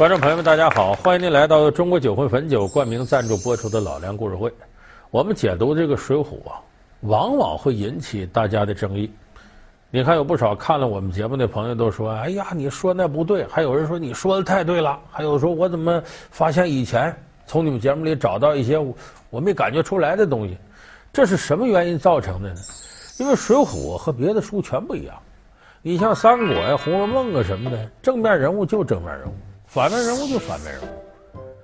观众朋友们，大家好！欢迎您来到中国酒魂汾酒冠名赞助播出的《老梁故事会》。我们解读这个《水浒》啊，往往会引起大家的争议。你看，有不少看了我们节目的朋友都说：“哎呀，你说那不对。”还有人说：“你说的太对了。”还有说：“我怎么发现以前从你们节目里找到一些我没感觉出来的东西？”这是什么原因造成的呢？因为《水浒》和别的书全不一样。你像《三国》呀、《红楼梦》啊什么的，正面人物就正面人物。反面人物就反面人物，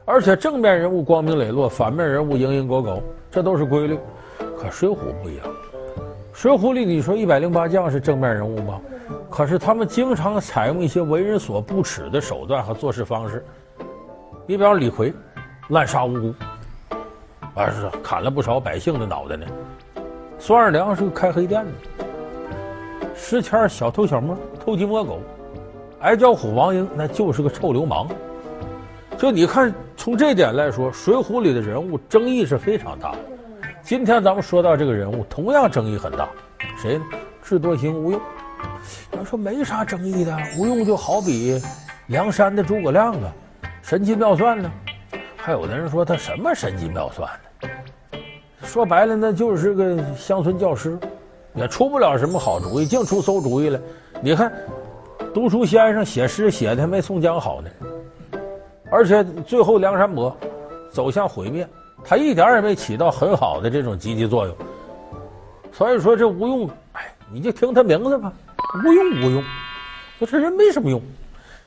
而且正面人物光明磊落，反面人物蝇营狗苟，这都是规律。可《水浒》不一样，《水浒》里你说一百零八将是正面人物吗？可是他们经常采用一些为人所不齿的手段和做事方式。你比方李逵，滥杀无辜，而是砍了不少百姓的脑袋呢。孙二娘是个开黑店的，石谦小偷小摸，偷鸡摸狗。矮脚虎王英那就是个臭流氓，就你看，从这点来说，《水浒》里的人物争议是非常大的。今天咱们说到这个人物，同样争议很大，谁呢？智多星吴用。要说没啥争议的，吴用就好比梁山的诸葛亮啊，神机妙算呢。还有的人说他什么神机妙算呢？说白了，那就是个乡村教师，也出不了什么好主意，净出馊主意了。你看。读书先生写诗写的还没宋江好呢，而且最后梁山伯走向毁灭，他一点也没起到很好的这种积极作用。所以说这吴用，哎，你就听他名字吧，吴用吴用，说这人没什么用。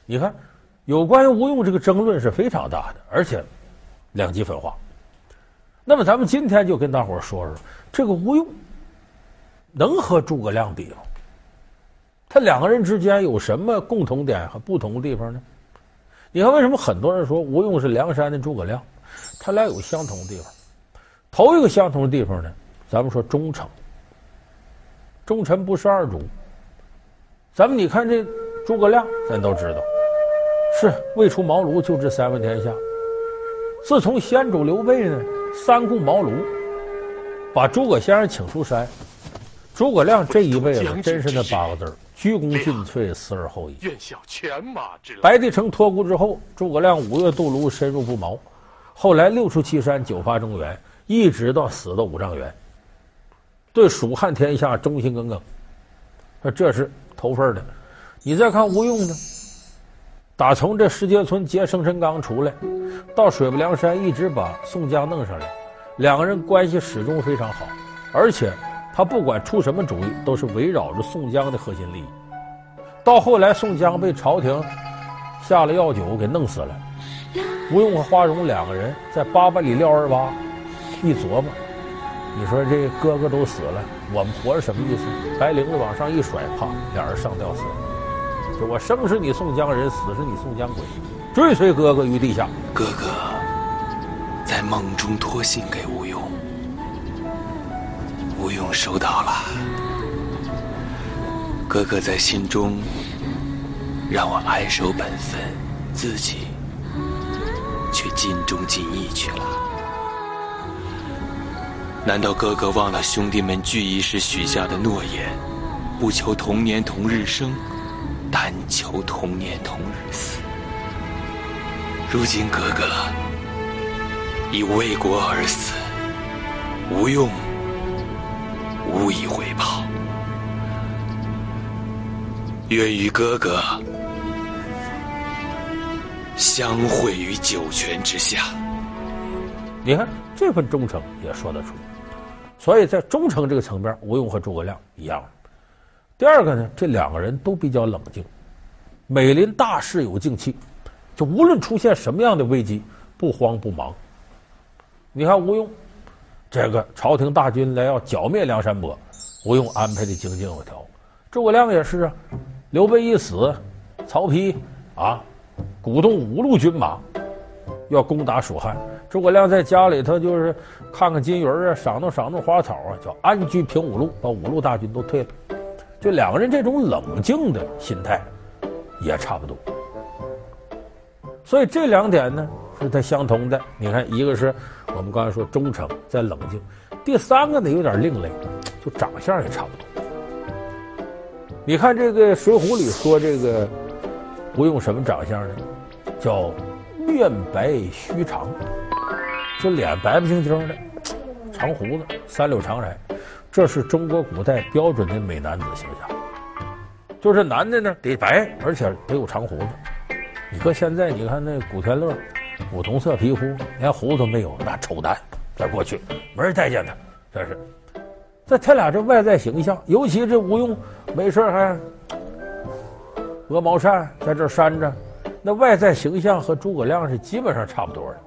你看，有关于吴用这个争论是非常大的，而且两极分化。那么咱们今天就跟大伙说说这个吴用，能和诸葛亮比吗？他两个人之间有什么共同点和不同的地方呢？你看，为什么很多人说吴用是梁山的诸葛亮？他俩有相同的地方。头一个相同的地方呢，咱们说忠诚。忠臣不事二主。咱们你看这诸葛亮，咱都知道，是未出茅庐就知三分天下。自从先主刘备呢三顾茅庐，把诸葛先生请出山，诸葛亮这一辈子真是那八个字儿。鞠躬尽瘁，死而后已。愿效犬马之劳。白帝城托孤之后，诸葛亮五月渡泸，深入不毛。后来六出祁山，九伐中原，一直到死的五丈原，对蜀汉天下忠心耿耿。那这是头份的。你再看吴用呢，打从这石碣村劫生辰纲出来，到水泊梁山，一直把宋江弄上来，两个人关系始终非常好，而且。他不管出什么主意，都是围绕着宋江的核心利益。到后来，宋江被朝廷下了药酒给弄死了，吴用和花荣两个人在八百里撂二八，一琢磨，你说这哥哥都死了，我们活着什么意思？白绫子往上一甩，啪，俩人上吊死了。就我生是你宋江人，死是你宋江鬼，追随哥哥于地下。哥哥在梦中托信给我用。吴用收到了，哥哥在信中让我安守本分，自己却尽忠尽义去了。难道哥哥忘了兄弟们聚义时许下的诺言？不求同年同日生，但求同年同日死。如今哥哥已为国而死，无用。无以回报，愿与哥哥相会于九泉之下。你看这份忠诚也说得出，所以在忠诚这个层面，吴用和诸葛亮一样。第二个呢，这两个人都比较冷静，每临大事有静气，就无论出现什么样的危机，不慌不忙。你看吴用。这个朝廷大军来要剿灭梁山泊，吴用安排的井井有条。诸葛亮也是啊，刘备一死，曹丕啊鼓动五路军马要攻打蜀汉。诸葛亮在家里头就是看看金鱼啊，赏弄赏弄花草啊，叫安居平五路，把五路大军都退了。就两个人这种冷静的心态也差不多。所以这两点呢是他相同的。你看，一个是。我们刚才说忠诚再冷静，第三个呢有点另类，就长相也差不多。你看这个《水浒》里说这个吴用什么长相呢？叫面白须长，就脸白白净净的，长胡子，三绺长髯，这是中国古代标准的美男子形象。就是男的呢得白，而且得有长胡子。你搁现在你看那古天乐，古铜色皮肤，连胡子都没有，那丑男。在过去没人待见他，这是。在他俩这外在形象，尤其这吴用没事还鹅毛扇在这扇着，那外在形象和诸葛亮是基本上差不多的。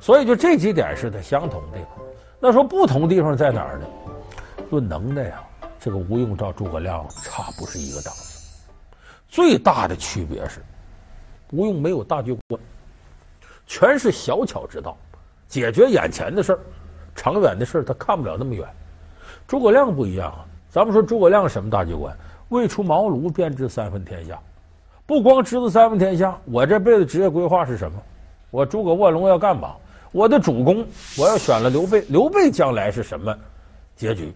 所以就这几点是他相同的。那说不同地方在哪儿呢？论能耐呀，这个吴用照诸葛亮差不是一个档次。最大的区别是，吴用没有大局观，全是小巧之道，解决眼前的事儿，长远的事儿他看不了那么远。诸葛亮不一样啊，咱们说诸葛亮什么大局观？未出茅庐便知三分天下，不光知道三分天下，我这辈子职业规划是什么？我诸葛卧龙要干嘛？我的主公我要选了刘备，刘备将来是什么结局？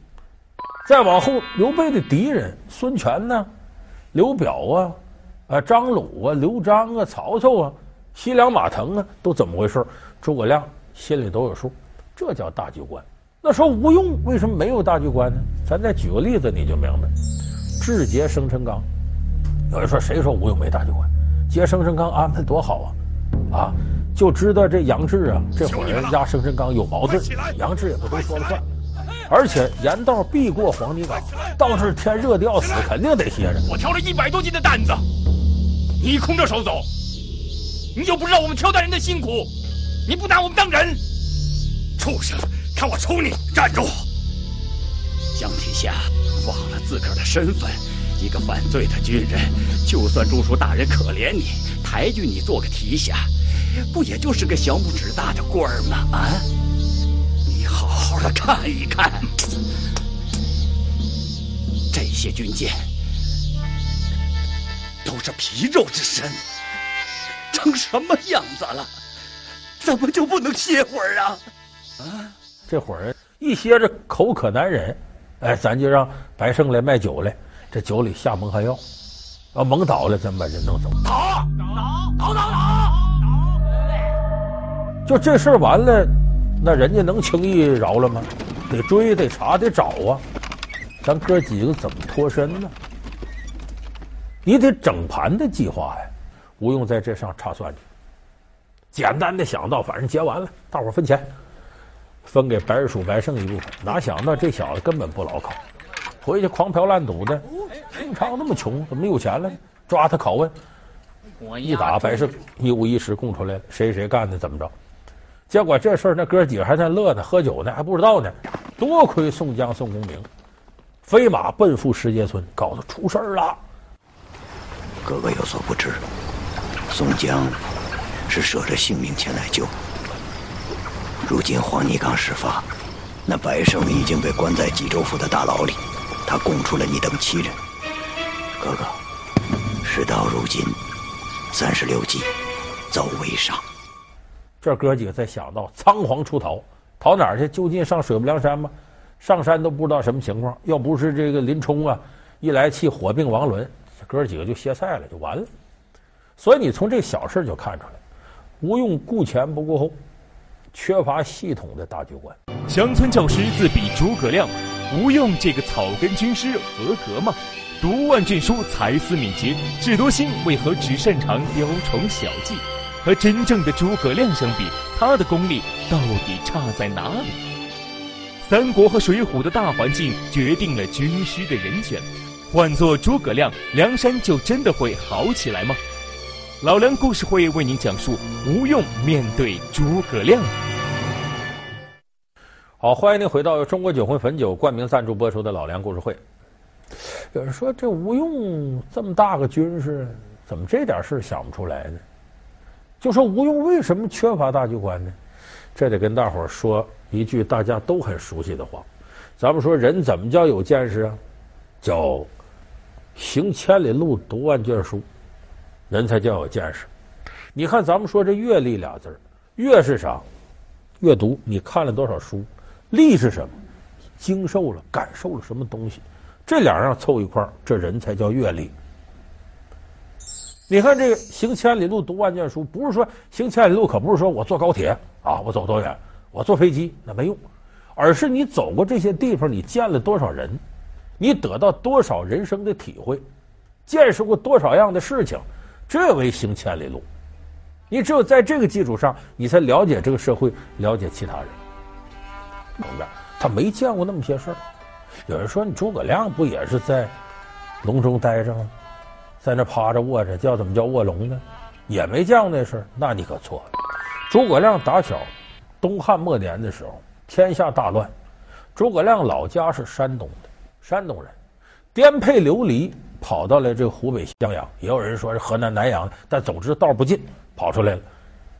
再往后，刘备的敌人孙权呢？刘表啊，啊张鲁啊，刘璋啊，曹操啊，西凉马腾啊，都怎么回事？诸葛亮心里都有数，这叫大局观。那说吴用为什么没有大局观呢？咱再举个例子，你就明白。智劫生辰纲，有人说谁说吴用没大局观？劫生辰纲安排多好啊！啊，就知道这杨志啊，这伙人压生辰纲有矛盾，杨志也不都说了算。而且沿道必过黄泥岗，到这天热的要死，肯定得歇着。我挑了一百多斤的担子，你空着手走，你就不知道我们挑担人的辛苦，你不拿我们当人，畜生！看我抽你！站住！江天下忘了自个儿的身份，一个犯罪的军人，就算中书大人可怜你，抬举你做个提辖，不也就是个小拇指大的官儿吗？啊！你好好的看一看，这些军舰都是皮肉之身，成什么样子了？怎么就不能歇会儿啊？啊！这会儿一歇着口渴难忍，哎，咱就让白胜来卖酒来，这酒里下蒙汗药，啊蒙倒了，咱把人弄走。倒倒倒倒倒！就这事儿完了，那人家能轻易饶了吗？得追，得查，得找啊！咱哥几个怎么脱身呢？你得整盘的计划呀！吴用在这上插算计，简单的想到，反正结完了，大伙分钱。分给白日鼠白胜一部分，哪想到这小子根本不牢靠，回去狂嫖烂赌的。平常那么穷，怎么有钱了？抓他拷问，一打白胜一五一十供出来了，谁谁干的，怎么着？结果这事儿那哥几个还在乐呢，喝酒呢，还不知道呢。多亏宋江、宋公明，飞马奔赴石碣村，告诉出事儿了。哥哥有所不知，宋江是舍着性命前来救。如今黄泥岗事发，那白胜已经被关在济州府的大牢里，他供出了你等七人。哥哥，事到如今，三十六计，走为上。这哥几个才想到仓皇出逃，逃哪儿去？就近上水泊梁山吗？上山都不知道什么情况。要不是这个林冲啊，一来气火并王伦，哥几个就歇菜了，就完了。所以你从这小事就看出来，吴用顾前不顾后。缺乏系统的大局观。乡村教师自比诸葛亮，吴用这个草根军师合格吗？读万卷书，才思敏捷，智多星为何只擅长雕虫小技？和真正的诸葛亮相比，他的功力到底差在哪里？三国和水浒的大环境决定了军师的人选，换做诸葛亮，梁山就真的会好起来吗？老梁故事会为您讲述吴用面对诸葛亮。好，欢迎您回到中国酒魂汾酒冠名赞助播出的老梁故事会。有人说，这吴用这么大个军事，怎么这点事想不出来呢？就说吴用为什么缺乏大局观呢？这得跟大伙儿说一句大家都很熟悉的话。咱们说人怎么叫有见识啊？叫行千里路，读万卷书。人才叫有见识。你看，咱们说这阅历俩字儿，阅是啥？阅读，你看了多少书？历是什么？经受了、感受了什么东西？这两样凑一块儿，这人才叫阅历。你看这个行千里路，读万卷书，不是说行千里路，可不是说我坐高铁啊，我走多远，我坐飞机那没用，而是你走过这些地方，你见了多少人，你得到多少人生的体会，见识过多少样的事情，这为行千里路。你只有在这个基础上，你才了解这个社会，了解其他人。明白？他没见过那么些事儿。有人说，你诸葛亮不也是在隆中待着吗？在那趴着卧着，叫怎么叫卧龙呢？也没见过那事儿。那你可错了。诸葛亮打小，东汉末年的时候，天下大乱。诸葛亮老家是山东的，山东人，颠沛流离，跑到了这个湖北襄阳。也有人说是河南南阳，但总之道不近，跑出来了。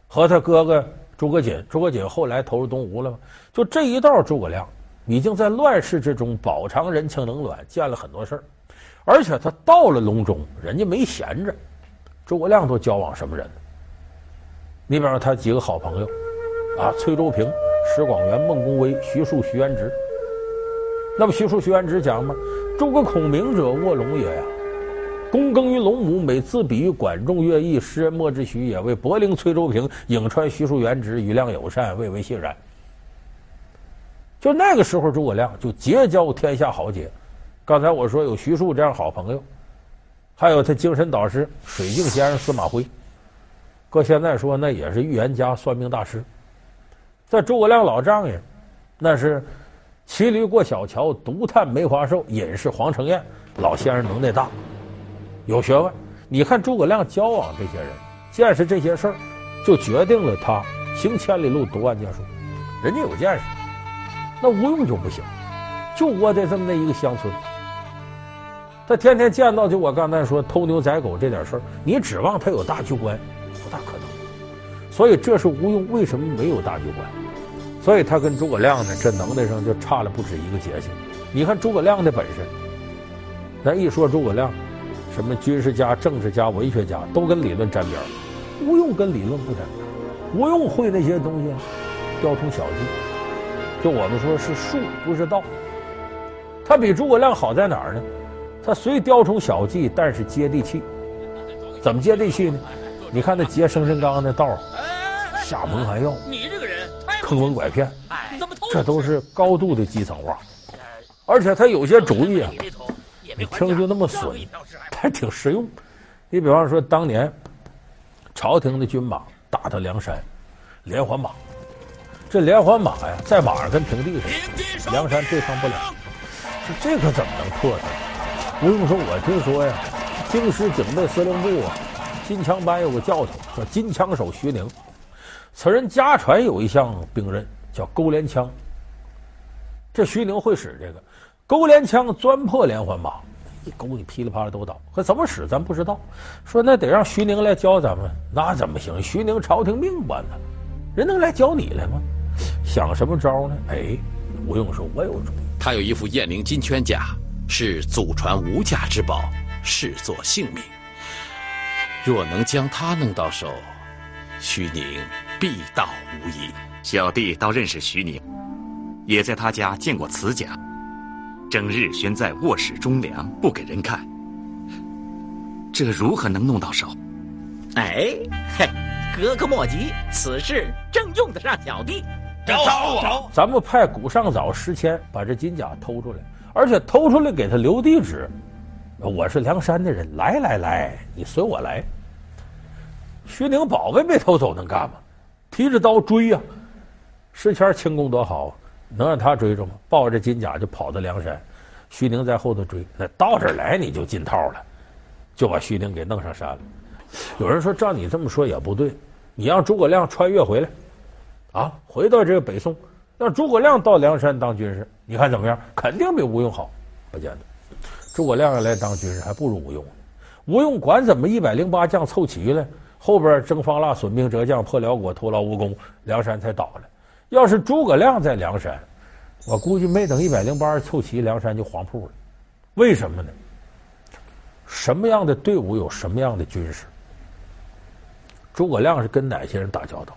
和他哥哥诸葛瑾，诸葛瑾后来投入东吴了嘛。就这一道，诸葛亮已经在乱世之中饱尝人情冷暖，见了很多事儿。而且他到了隆中，人家没闲着，诸葛亮都交往什么人？你比方说他几个好朋友，啊，崔州平、石广元、孟公威、徐庶、徐元直。那么徐庶、徐元直讲嘛，诸葛孔明者，卧龙也呀。躬耕于龙母，每自比于管仲、乐毅，时人莫之许也。为伯陵崔州平，颍川徐庶元直，与谅友善，未为信然。就那个时候，诸葛亮就结交天下豪杰。刚才我说有徐庶这样好朋友，还有他精神导师水镜先生司马徽，搁现在说那也是预言家、算命大师。在诸葛亮老丈人，那是骑驴过小桥，独叹梅花瘦，隐士黄承彦老先生能耐大，有学问。你看诸葛亮交往这些人，见识这些事儿，就决定了他行千里路，读万卷书。人家有见识，那吴用就不行，就窝在这么的一个乡村。他天天见到就我刚才说偷牛宰狗这点事儿，你指望他有大局观，不大可能。所以这是吴用为什么没有大局观，所以他跟诸葛亮呢，这能耐上就差了不止一个节气。你看诸葛亮的本事，咱一说诸葛亮，什么军事家、政治家、文学家都跟理论沾边儿，吴用跟理论不沾边儿。吴用会那些东西，雕虫小技，就我们说是术不是道。他比诸葛亮好在哪儿呢？他虽雕虫小技，但是接地气。怎么接地气呢？你看那劫生辰纲那道下蒙汗药，坑蒙拐骗，这都是高度的基层化。而且他有些主意啊，你听就那么损，还挺实用。你比方说，当年朝廷的军马打到梁山，连环马，这连环马呀，在马上跟平地似的，梁山对抗不了。说这可怎么能破呢？吴用说：“我听说呀，京师警备司令部啊，金枪班有个教头叫金枪手徐宁，此人家传有一项兵刃叫钩连枪。这徐宁会使这个钩连枪，钻破连环马，一钩你噼里啪啦都倒。可怎么使咱不知道。说那得让徐宁来教咱们，那怎么行？徐宁朝廷命官呢，人能来教你来吗？想什么招呢？哎，吴用说：我有主意。他有一副雁翎金圈甲。”是祖传无价之宝，视作性命。若能将他弄到手，徐宁必到无疑。小弟倒认识徐宁，也在他家见过此甲，整日悬在卧室中梁，不给人看。这如何能弄到手？哎，嘿，哥哥莫急，此事正用得上小弟。找我！咱们派古上早、石迁把这金甲偷出来。而且偷出来给他留地址，我是梁山的人，来来来，你随我来。徐宁宝贝被偷走能干嘛？提着刀追呀、石谦轻功多好，能让他追着吗？抱着金甲就跑到梁山，徐宁在后头追，那到这儿来你就进套了，就把徐宁给弄上山了。有人说，照你这么说也不对，你让诸葛亮穿越回来，啊，回到这个北宋。让诸葛亮到梁山当军师，你看怎么样？肯定比吴用好，不见得。诸葛亮要来当军师，还不如吴用。吴用管怎么一百零八将凑齐了，后边征方腊、损兵折将、破辽国、徒劳无功，梁山才倒了。要是诸葛亮在梁山，我估计没等一百零八凑齐，梁山就黄铺了。为什么呢？什么样的队伍有什么样的军师。诸葛亮是跟哪些人打交道？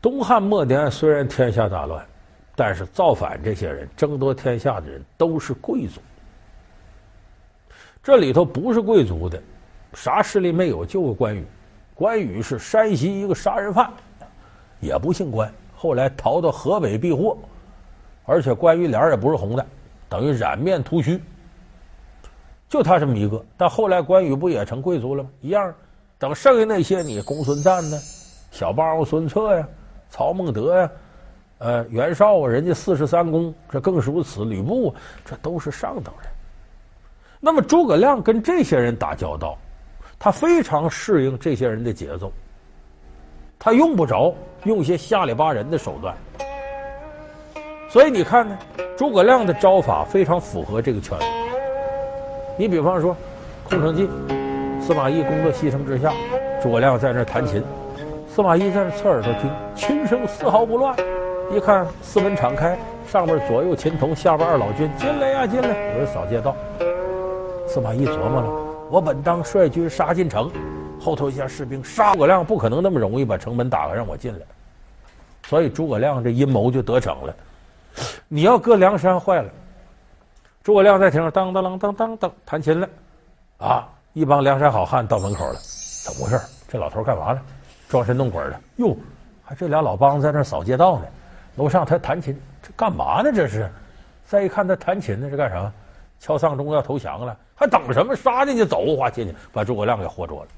东汉末年虽然天下大乱，但是造反这些人、争夺天下的人都是贵族。这里头不是贵族的，啥势力没有，就个关羽。关羽是山西一个杀人犯，也不姓关，后来逃到河北避祸，而且关羽脸也不是红的，等于染面涂须。就他这么一个，但后来关羽不也成贵族了吗？一样。等剩下那些，你公孙瓒呢，小霸王孙策呀，曹孟德呀，呃，袁绍啊，人家四十三公，这更是如此。吕布，这都是上等人。那么诸葛亮跟这些人打交道，他非常适应这些人的节奏，他用不着用一些下里巴人的手段。所以你看呢，诸葛亮的招法非常符合这个圈子。你比方说，空城计。司马懿工作牺牲之下，诸葛亮在那弹琴，司马懿在那侧耳朵听，琴声丝毫不乱。一看四门敞开，上边左右琴童，下边二老君进来呀进来，有人扫街道。司马懿琢磨了，我本当率军杀进城，后头一下士兵杀诸葛亮，不可能那么容易把城门打开让我进来。所以诸葛亮这阴谋就得逞了。你要搁梁山坏了，诸葛亮在亭上当当啷当当当弹琴了，啊。一帮梁山好汉到门口了，怎么回事？这老头干嘛呢？装神弄鬼的。哟，还这俩老梆子在那扫街道呢。楼上他弹琴，这干嘛呢？这是。再一看他弹琴呢，是干啥？敲丧钟要投降了，还等什么？杀进去走，花进去，把诸葛亮给活捉了。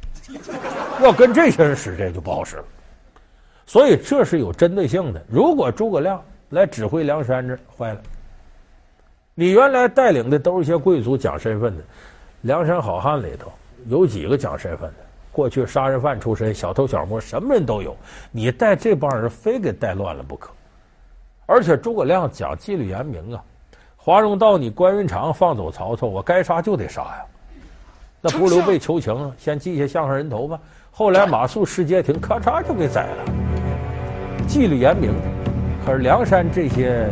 要跟这些人使这就不好使了。所以这是有针对性的。如果诸葛亮来指挥梁山这坏了，你原来带领的都是一些贵族讲身份的。梁山好汉里头有几个讲身份的？过去杀人犯出身，小偷小摸，什么人都有。你带这帮人，非给带乱了不可。而且诸葛亮讲纪律严明啊。华容道你关云长放走曹操，我该杀就得杀呀。那不是刘备求情，先记下项上人头吧。后来马谡失街亭，咔嚓就给宰了。纪律严明，可是梁山这些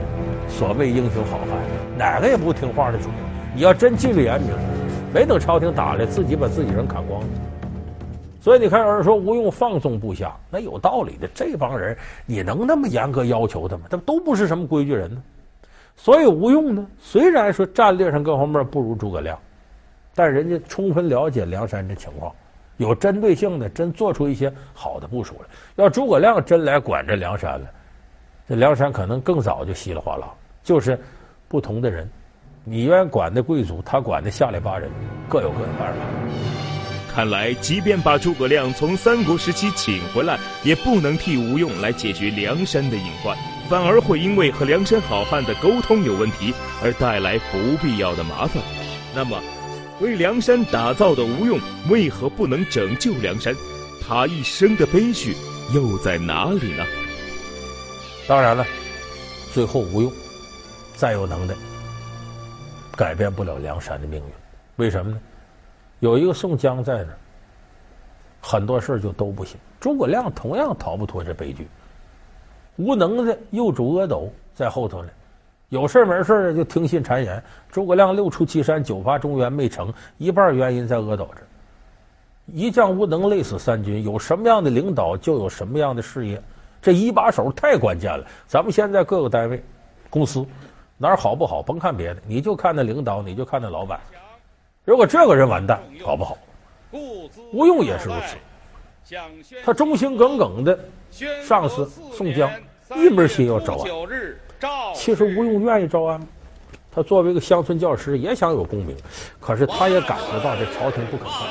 所谓英雄好汉，哪个也不听话的主。你要真纪律严明。没等朝廷打来，自己把自己人砍光了。所以你看，有人说吴用放纵部下，那有道理的。这帮人你能那么严格要求他吗？他们都不是什么规矩人呢。所以吴用呢，虽然说战略上各方面不如诸葛亮，但人家充分了解梁山的情况，有针对性的，真做出一些好的部署来。要诸葛亮真来管着梁山了，这梁山可能更早就稀里哗啦。就是不同的人。你愿管的贵族，他管的下里巴人，各有各的办法。看来，即便把诸葛亮从三国时期请回来，也不能替吴用来解决梁山的隐患，反而会因为和梁山好汉的沟通有问题而带来不必要的麻烦。那么，为梁山打造的吴用，为何不能拯救梁山？他一生的悲剧又在哪里呢？当然了，最后吴用再有能耐。改变不了梁山的命运，为什么呢？有一个宋江在那儿，很多事就都不行。诸葛亮同样逃不脱这悲剧。无能的右主阿斗在后头呢，有事没事就听信谗言。诸葛亮六出祁山，九伐中原没成，一半原因在阿斗这。一将无能，累死三军。有什么样的领导，就有什么样的事业。这一把手太关键了。咱们现在各个单位、公司。哪儿好不好？甭看别的，你就看那领导，你就看那老板。如果这个人完蛋，搞不好。吴用也是如此，他忠心耿耿的上司宋江一门心要招安。其实吴用愿意招安，他作为一个乡村教师，也想有功名。可是他也感觉到这朝廷不可靠，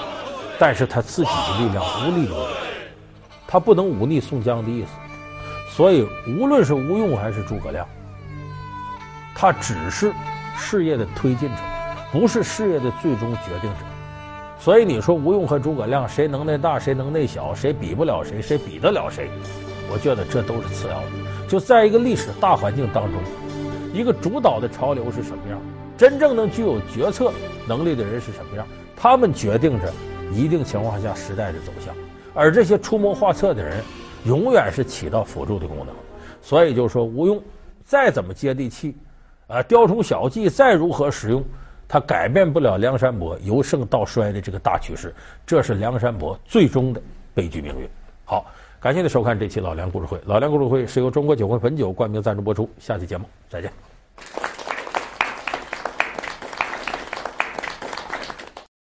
但是他自己的力量无力可援，他不能忤逆宋江的意思。所以，无论是吴用还是诸葛亮。他只是事业的推进者，不是事业的最终决定者。所以你说吴用和诸葛亮谁能耐大，谁能耐小，谁比不了谁，谁比得了谁？我觉得这都是次要的。就在一个历史大环境当中，一个主导的潮流是什么样，真正能具有决策能力的人是什么样，他们决定着一定情况下时代的走向。而这些出谋划策的人，永远是起到辅助的功能。所以就说吴用再怎么接地气。啊，雕虫小技再如何使用，他改变不了梁山伯由盛到衰的这个大趋势，这是梁山伯最终的悲剧命运。好，感谢您收看这期老梁故事会老梁故事会是由中国酒会汾酒冠名赞助播出。下期节目再见。